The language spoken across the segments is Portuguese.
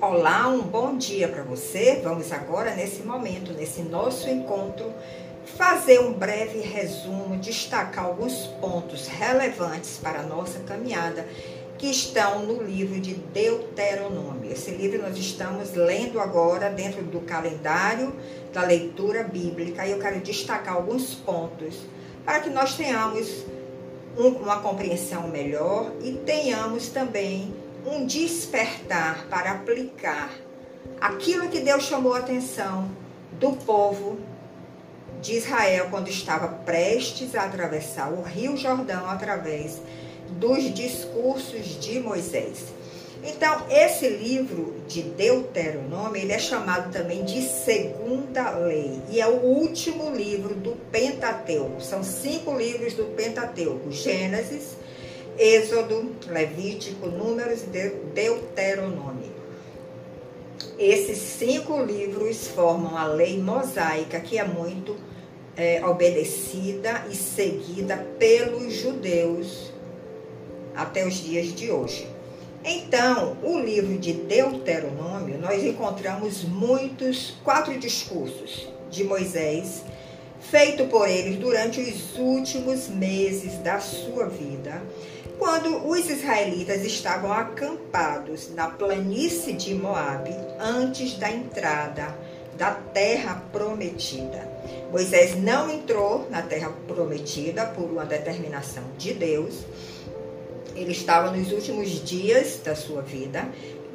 Olá, um bom dia para você. Vamos agora, nesse momento, nesse nosso encontro, fazer um breve resumo, destacar alguns pontos relevantes para a nossa caminhada que estão no livro de Deuteronômio. Esse livro nós estamos lendo agora dentro do calendário da leitura bíblica e eu quero destacar alguns pontos para que nós tenhamos uma compreensão melhor e tenhamos também um despertar para aplicar aquilo que Deus chamou a atenção do povo de Israel quando estava prestes a atravessar o Rio Jordão através dos discursos de Moisés. Então, esse livro de Deuteronômio, ele é chamado também de Segunda Lei, e é o último livro do Pentateuco. São cinco livros do Pentateuco: Gênesis, Êxodo, Levítico, Números e Deuteronômio. Esses cinco livros formam a lei mosaica, que é muito é, obedecida e seguida pelos judeus até os dias de hoje. Então, o livro de Deuteronômio, nós encontramos muitos quatro discursos de Moisés, feito por ele durante os últimos meses da sua vida, quando os israelitas estavam acampados na planície de Moabe antes da entrada da terra prometida. Moisés não entrou na terra prometida por uma determinação de Deus. Ele estava nos últimos dias da sua vida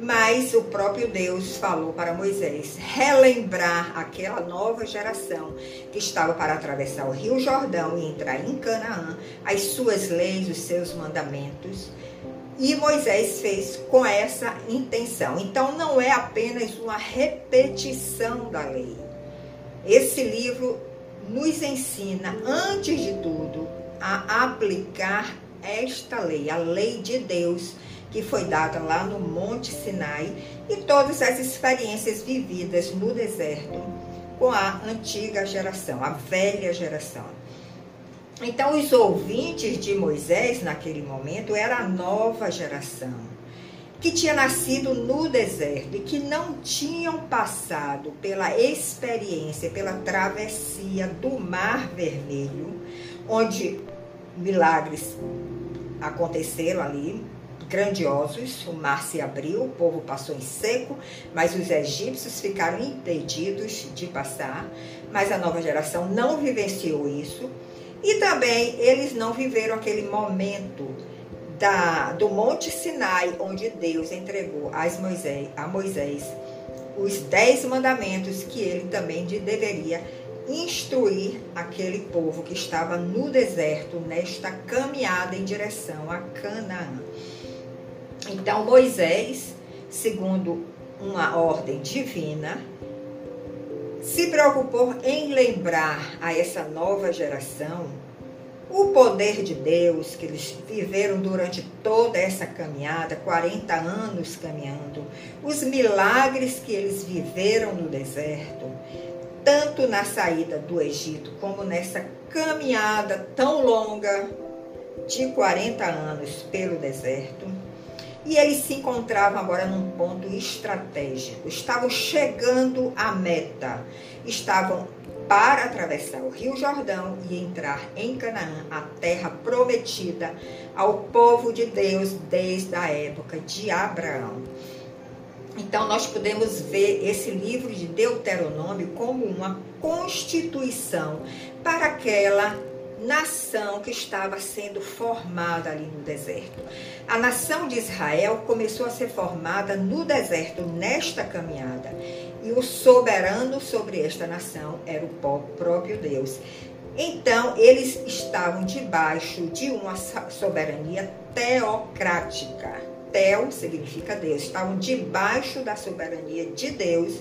mas o próprio Deus falou para Moisés relembrar aquela nova geração que estava para atravessar o Rio Jordão e entrar em Canaã, as suas leis, os seus mandamentos. E Moisés fez com essa intenção. Então não é apenas uma repetição da lei. Esse livro nos ensina, antes de tudo, a aplicar esta lei, a lei de Deus que foi dada lá no Monte Sinai e todas as experiências vividas no deserto com a antiga geração, a velha geração. Então, os ouvintes de Moisés naquele momento era a nova geração, que tinha nascido no deserto e que não tinham passado pela experiência, pela travessia do Mar Vermelho, onde milagres aconteceram ali, grandiosos, o mar se abriu, o povo passou em seco, mas os egípcios ficaram impedidos de passar, mas a nova geração não vivenciou isso. E também eles não viveram aquele momento da, do Monte Sinai, onde Deus entregou Moisés, a Moisés os dez mandamentos que ele também deveria instruir aquele povo que estava no deserto nesta caminhada em direção a Canaã. Então Moisés, segundo uma ordem divina, se preocupou em lembrar a essa nova geração o poder de Deus que eles viveram durante toda essa caminhada, 40 anos caminhando, os milagres que eles viveram no deserto, tanto na saída do Egito como nessa caminhada tão longa de 40 anos pelo deserto e eles se encontravam agora num ponto estratégico. Estavam chegando à meta. Estavam para atravessar o Rio Jordão e entrar em Canaã, a terra prometida ao povo de Deus desde a época de Abraão. Então, nós podemos ver esse livro de Deuteronômio como uma constituição para aquela nação que estava sendo formada ali no deserto. A nação de Israel começou a ser formada no deserto nesta caminhada. E o soberano sobre esta nação era o próprio Deus. Então, eles estavam debaixo de uma soberania teocrática. Teo significa Deus. Estavam debaixo da soberania de Deus.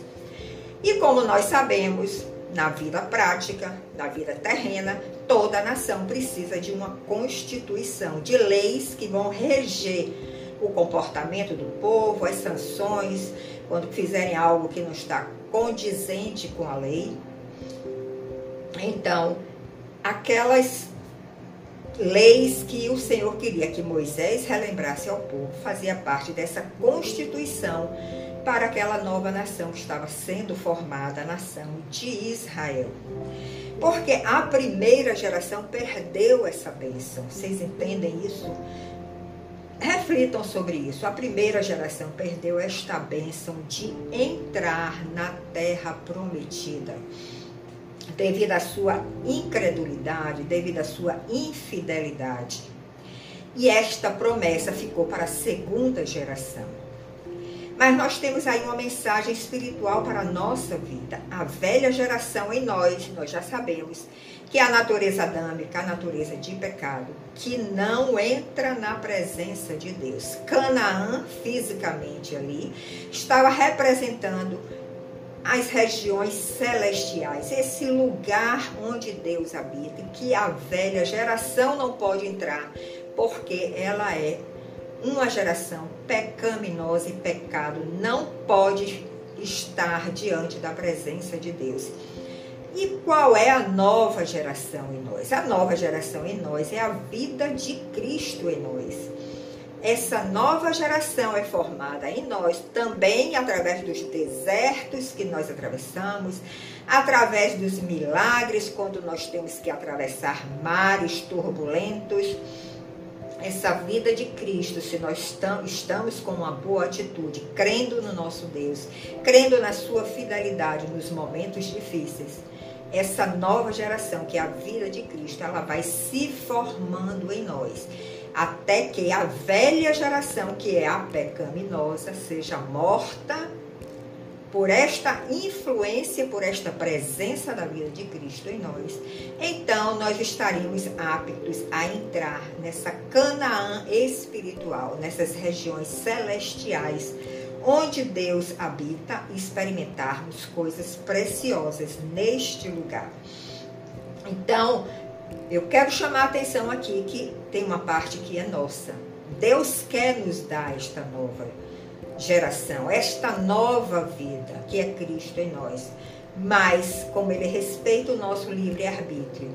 E como nós sabemos, na vida prática, na vida terrena, toda nação precisa de uma constituição, de leis que vão reger o comportamento do povo, as sanções, quando fizerem algo que não está condizente com a lei. Então, aquelas leis que o Senhor queria que Moisés relembrasse ao povo, fazia parte dessa constituição para aquela nova nação que estava sendo formada, a nação de Israel. Porque a primeira geração perdeu essa bênção. Vocês entendem isso? Reflitam sobre isso. A primeira geração perdeu esta bênção de entrar na terra prometida devido à sua incredulidade, devido à sua infidelidade. E esta promessa ficou para a segunda geração. Mas nós temos aí uma mensagem espiritual para a nossa vida. A velha geração em nós, nós já sabemos que a natureza adâmica, a natureza de pecado, que não entra na presença de Deus. Canaã, fisicamente ali, estava representando as regiões celestiais, esse lugar onde Deus habita, que a velha geração não pode entrar, porque ela é uma geração pecaminosa e pecado não pode estar diante da presença de Deus. E qual é a nova geração em nós? A nova geração em nós é a vida de Cristo em nós essa nova geração é formada em nós também através dos desertos que nós atravessamos, através dos milagres, quando nós temos que atravessar mares turbulentos. Essa vida de Cristo, se nós estamos com uma boa atitude, crendo no nosso Deus, crendo na sua fidelidade nos momentos difíceis, essa nova geração, que é a vida de Cristo, ela vai se formando em nós até que a velha geração, que é a pecaminosa, seja morta por esta influência, por esta presença da vida de Cristo em nós, então nós estaríamos aptos a entrar nessa Canaã espiritual, nessas regiões celestiais, onde Deus habita, e experimentarmos coisas preciosas neste lugar. Então, eu quero chamar a atenção aqui que tem uma parte que é nossa. Deus quer nos dar esta nova geração, esta nova vida que é Cristo em nós. Mas, como Ele respeita o nosso livre-arbítrio,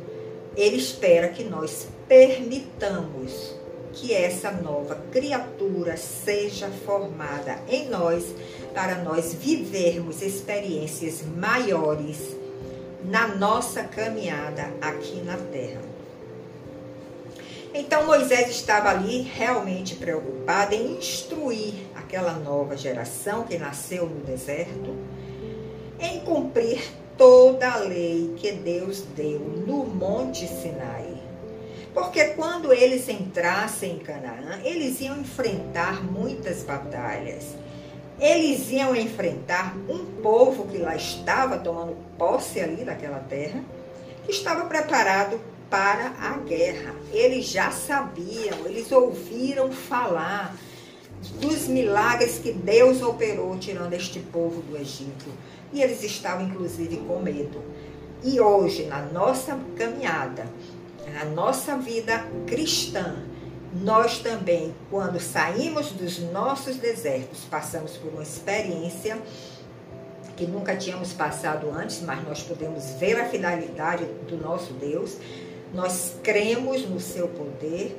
Ele espera que nós permitamos que essa nova criatura seja formada em nós para nós vivermos experiências maiores na nossa caminhada aqui na terra. Então Moisés estava ali realmente preocupado em instruir aquela nova geração que nasceu no deserto, em cumprir toda a lei que Deus deu no Monte Sinai. Porque quando eles entrassem em Canaã, eles iam enfrentar muitas batalhas eles iam enfrentar um povo que lá estava tomando posse ali daquela terra, que estava preparado para a guerra. Eles já sabiam, eles ouviram falar dos milagres que Deus operou tirando este povo do Egito. E eles estavam inclusive com medo. E hoje, na nossa caminhada, na nossa vida cristã, nós também, quando saímos dos nossos desertos, passamos por uma experiência que nunca tínhamos passado antes, mas nós podemos ver a finalidade do nosso Deus, nós cremos no seu poder,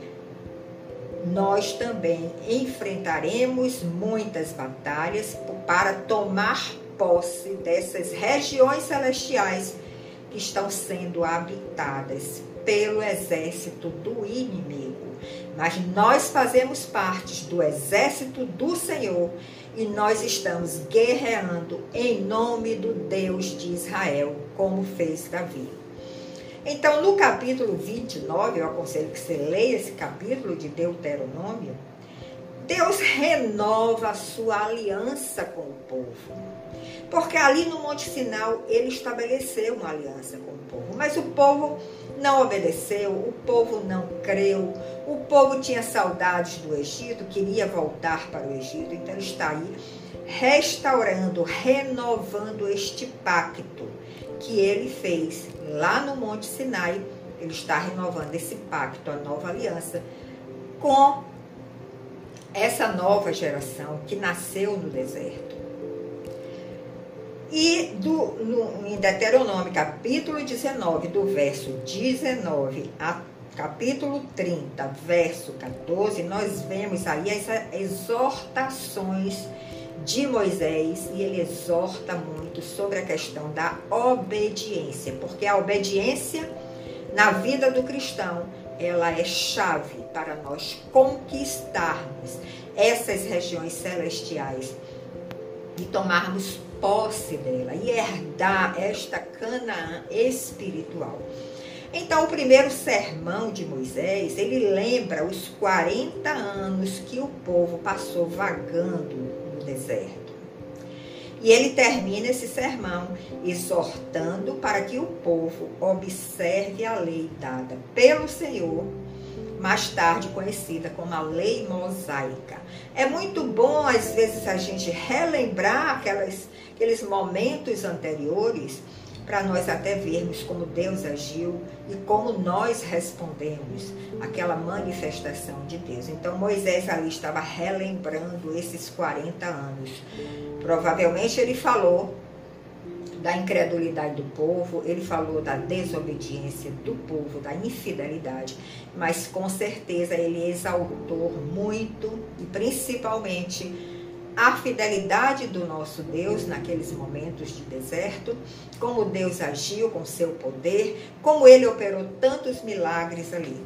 nós também enfrentaremos muitas batalhas para tomar posse dessas regiões celestiais que estão sendo habitadas pelo exército do inimigo mas nós fazemos parte do exército do Senhor e nós estamos guerreando em nome do Deus de Israel, como fez Davi. Então, no capítulo 29, eu aconselho que você leia esse capítulo de Deuteronômio. Deus renova a sua aliança com o povo. Porque ali no Monte Sinal ele estabeleceu uma aliança com o povo, mas o povo não obedeceu, o povo não creu, o povo tinha saudades do Egito, queria voltar para o Egito, então está aí restaurando, renovando este pacto que ele fez lá no Monte Sinai. Ele está renovando esse pacto, a nova aliança, com essa nova geração que nasceu no deserto. E do, no, em Deuteronômio, capítulo 19, do verso 19 a capítulo 30, verso 14, nós vemos aí as exortações de Moisés e ele exorta muito sobre a questão da obediência, porque a obediência na vida do cristão, ela é chave para nós conquistarmos essas regiões celestiais e tomarmos posse dela e herdar esta Canaã espiritual. Então, o primeiro sermão de Moisés, ele lembra os 40 anos que o povo passou vagando no deserto. E ele termina esse sermão exortando para que o povo observe a lei dada pelo Senhor, mais tarde conhecida como a lei mosaica. É muito bom, às vezes, a gente relembrar aquelas, aqueles momentos anteriores para nós até vermos como Deus agiu e como nós respondemos aquela manifestação de Deus. Então Moisés ali estava relembrando esses 40 anos. Provavelmente ele falou da incredulidade do povo, ele falou da desobediência do povo, da infidelidade, mas com certeza ele exaltou muito e principalmente a fidelidade do nosso Deus naqueles momentos de deserto, como Deus agiu com seu poder, como ele operou tantos milagres ali.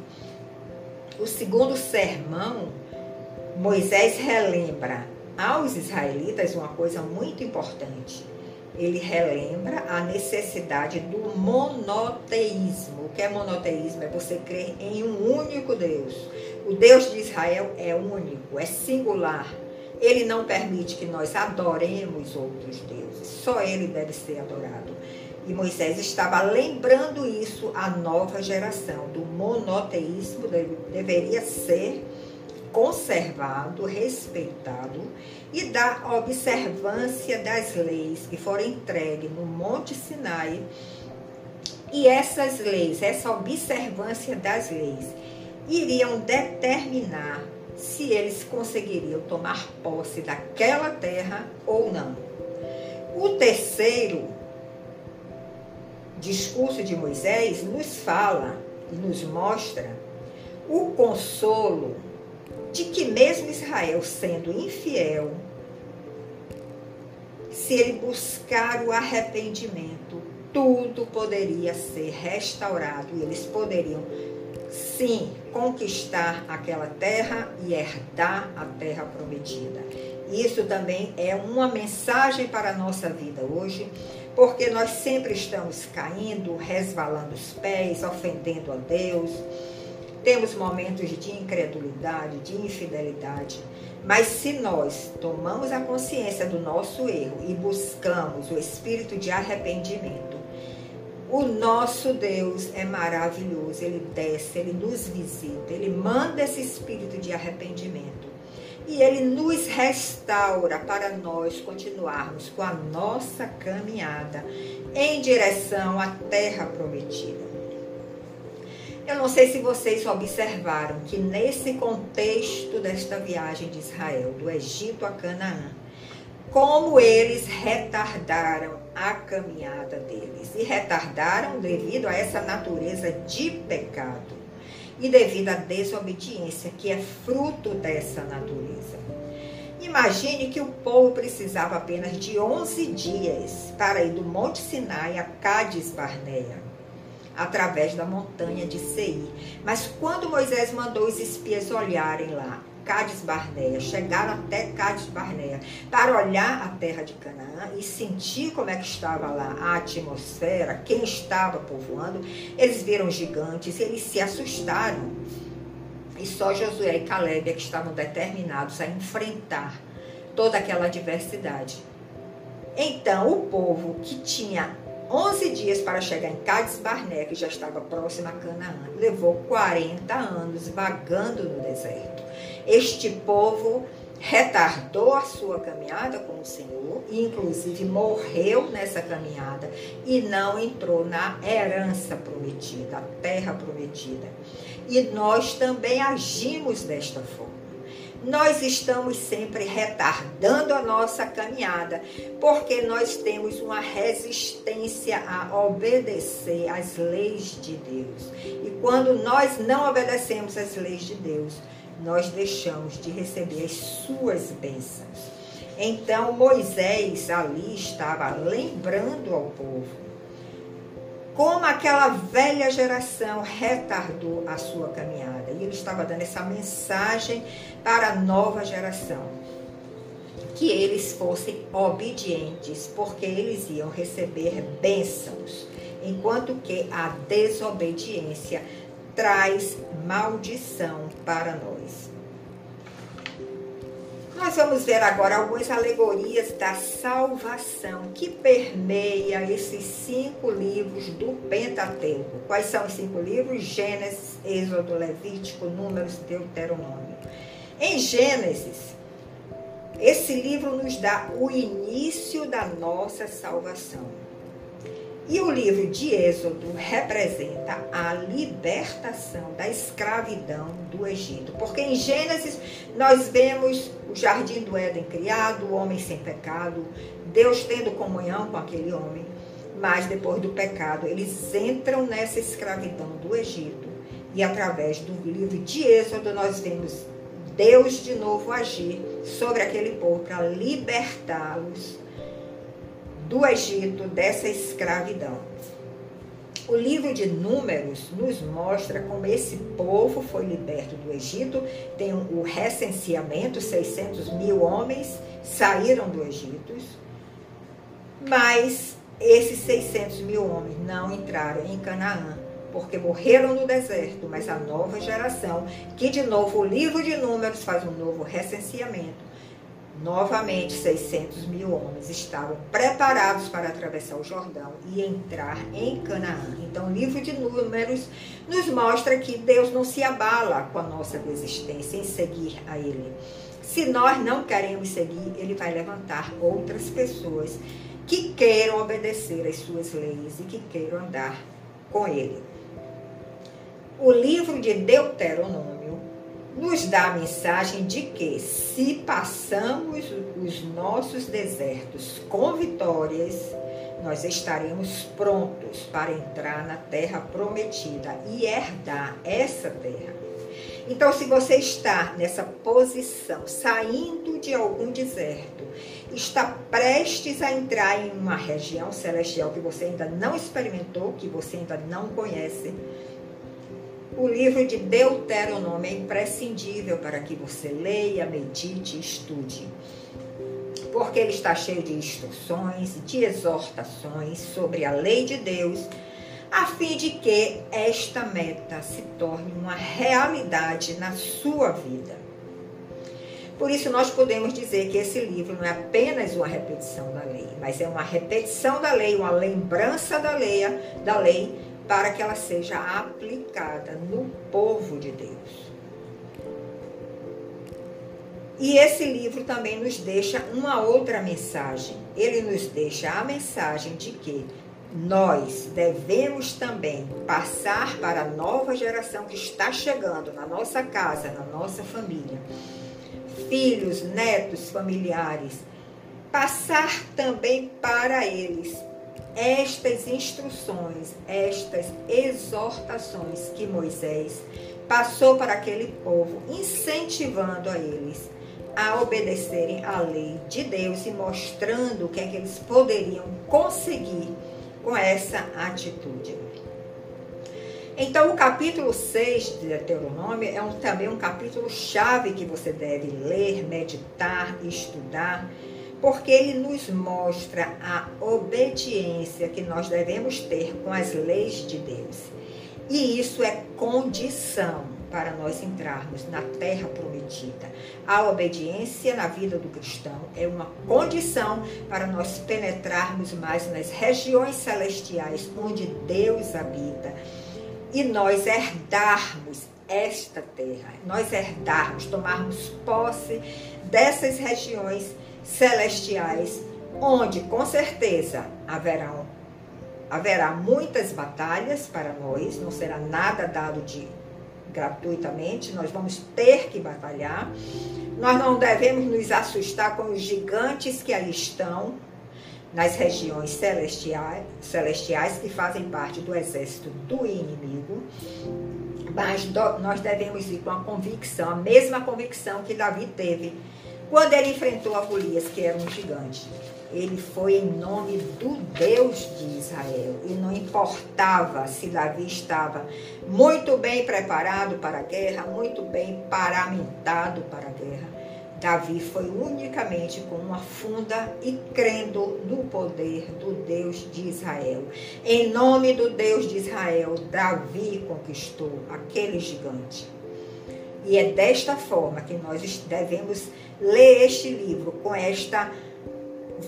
O segundo sermão, Moisés relembra aos israelitas uma coisa muito importante. Ele relembra a necessidade do monoteísmo. O que é monoteísmo? É você crer em um único Deus. O Deus de Israel é único, é singular ele não permite que nós adoremos outros deuses. Só ele deve ser adorado. E Moisés estava lembrando isso à nova geração. Do monoteísmo deveria ser conservado, respeitado e da observância das leis que foram entregues no Monte Sinai. E essas leis, essa observância das leis, iriam determinar se eles conseguiriam tomar posse daquela terra ou não. O terceiro discurso de Moisés nos fala e nos mostra o consolo de que, mesmo Israel sendo infiel, se ele buscar o arrependimento, tudo poderia ser restaurado e eles poderiam sim conquistar aquela terra e herdar a terra prometida. Isso também é uma mensagem para a nossa vida hoje, porque nós sempre estamos caindo, resvalando os pés, ofendendo a Deus. Temos momentos de incredulidade, de infidelidade. Mas se nós tomamos a consciência do nosso erro e buscamos o espírito de arrependimento, o nosso Deus é maravilhoso, ele desce, ele nos visita, ele manda esse espírito de arrependimento e ele nos restaura para nós continuarmos com a nossa caminhada em direção à terra prometida. Eu não sei se vocês observaram que nesse contexto desta viagem de Israel, do Egito a Canaã, como eles retardaram a caminhada deles. E retardaram devido a essa natureza de pecado e devido à desobediência, que é fruto dessa natureza. Imagine que o povo precisava apenas de 11 dias para ir do Monte Sinai a Cádiz Barneia, através da montanha de Seir. Mas quando Moisés mandou os espias olharem lá Cádiz Barneia, chegaram até Cádiz Barneia para olhar a terra de Canaã e sentir como é que estava lá a atmosfera, quem estava povoando. Eles viram gigantes, eles se assustaram. E só Josué e Caleb é que estavam determinados a enfrentar toda aquela adversidade. Então, o povo que tinha 11 dias para chegar em Cádiz Barneia, que já estava próxima a Canaã, levou 40 anos vagando no deserto. Este povo retardou a sua caminhada com o Senhor, e inclusive morreu nessa caminhada e não entrou na herança prometida, a terra prometida. E nós também agimos desta forma. Nós estamos sempre retardando a nossa caminhada, porque nós temos uma resistência a obedecer às leis de Deus. E quando nós não obedecemos às leis de Deus, nós deixamos de receber as suas bênçãos. Então Moisés ali estava lembrando ao povo como aquela velha geração retardou a sua caminhada. E ele estava dando essa mensagem para a nova geração. Que eles fossem obedientes, porque eles iam receber bênçãos, enquanto que a desobediência traz maldição para nós. Nós vamos ver agora algumas alegorias da salvação que permeia esses cinco livros do Pentateuco. Quais são os cinco livros? Gênesis, Êxodo, Levítico, Números, Deuteronômio. Em Gênesis, esse livro nos dá o início da nossa salvação. E o livro de Êxodo representa a libertação da escravidão do Egito. Porque em Gênesis nós vemos o jardim do Éden criado, o homem sem pecado, Deus tendo comunhão com aquele homem. Mas depois do pecado, eles entram nessa escravidão do Egito. E através do livro de Êxodo nós vemos Deus de novo agir sobre aquele povo para libertá-los do Egito, dessa escravidão. O livro de Números nos mostra como esse povo foi liberto do Egito. Tem o recenseamento: 600 mil homens saíram do Egito. Mas esses 600 mil homens não entraram em Canaã, porque morreram no deserto. Mas a nova geração, que de novo o livro de Números faz um novo recenseamento, Novamente, 600 mil homens estavam preparados para atravessar o Jordão e entrar em Canaã. Então, o livro de Números nos mostra que Deus não se abala com a nossa desistência em seguir a Ele. Se nós não queremos seguir, Ele vai levantar outras pessoas que queiram obedecer às suas leis e que queiram andar com Ele. O livro de Deuteronômio nos dá a mensagem de que se passamos os nossos desertos com vitórias, nós estaremos prontos para entrar na terra prometida e herdar essa terra. Então, se você está nessa posição, saindo de algum deserto, está prestes a entrar em uma região celestial que você ainda não experimentou, que você ainda não conhece, o livro de Deuteronômio é imprescindível para que você leia, medite e estude. Porque ele está cheio de instruções, de exortações sobre a lei de Deus, a fim de que esta meta se torne uma realidade na sua vida. Por isso, nós podemos dizer que esse livro não é apenas uma repetição da lei, mas é uma repetição da lei, uma lembrança da lei, da lei para que ela seja aplicada no povo de Deus. E esse livro também nos deixa uma outra mensagem. Ele nos deixa a mensagem de que nós devemos também passar para a nova geração que está chegando na nossa casa, na nossa família, filhos, netos, familiares, passar também para eles estas instruções, estas exortações que Moisés passou para aquele povo, incentivando a eles a obedecerem à lei de Deus e mostrando o que é que eles poderiam conseguir com essa atitude. Então, o capítulo 6 de Deuteronômio é um, também um capítulo chave que você deve ler, meditar, estudar porque ele nos mostra a obediência que nós devemos ter com as leis de Deus. E isso é condição para nós entrarmos na terra prometida. A obediência na vida do cristão é uma condição para nós penetrarmos mais nas regiões celestiais onde Deus habita e nós herdarmos esta terra, nós herdarmos, tomarmos posse dessas regiões celestiais, onde com certeza haverão haverá muitas batalhas para nós, não será nada dado de gratuitamente, nós vamos ter que batalhar. Nós não devemos nos assustar com os gigantes que ali estão, nas regiões celestiais, celestiais que fazem parte do exército do inimigo. Mas nós devemos ir com a convicção, a mesma convicção que Davi teve quando ele enfrentou a Golias, que era um gigante. Ele foi em nome do Deus de Israel. E não importava se Davi estava muito bem preparado para a guerra, muito bem paramentado para a guerra. Davi foi unicamente com uma funda e crendo no poder do Deus de Israel. Em nome do Deus de Israel, Davi conquistou aquele gigante. E é desta forma que nós devemos ler este livro, com esta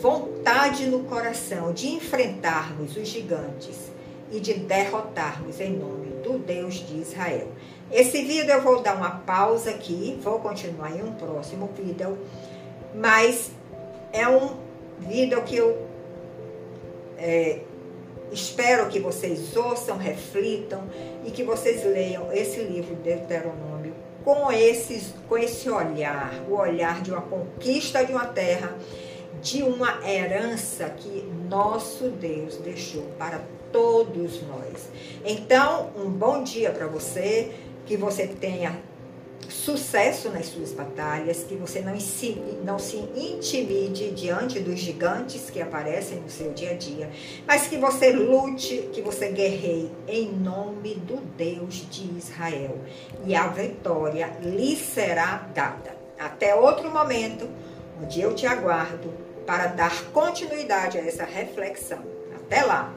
vontade no coração de enfrentarmos os gigantes e de derrotarmos em nome do Deus de Israel. Esse vídeo eu vou dar uma pausa aqui, vou continuar em um próximo vídeo, mas é um vídeo que eu é, espero que vocês ouçam, reflitam e que vocês leiam esse livro de Deuteronômio com, esses, com esse olhar, o olhar de uma conquista de uma terra, de uma herança que nosso Deus deixou para todos nós. Então, um bom dia para você que você tenha sucesso nas suas batalhas, que você não se, não se intimide diante dos gigantes que aparecem no seu dia a dia, mas que você lute, que você guerreie em nome do Deus de Israel. E a vitória lhe será dada. Até outro momento, onde eu te aguardo para dar continuidade a essa reflexão. Até lá!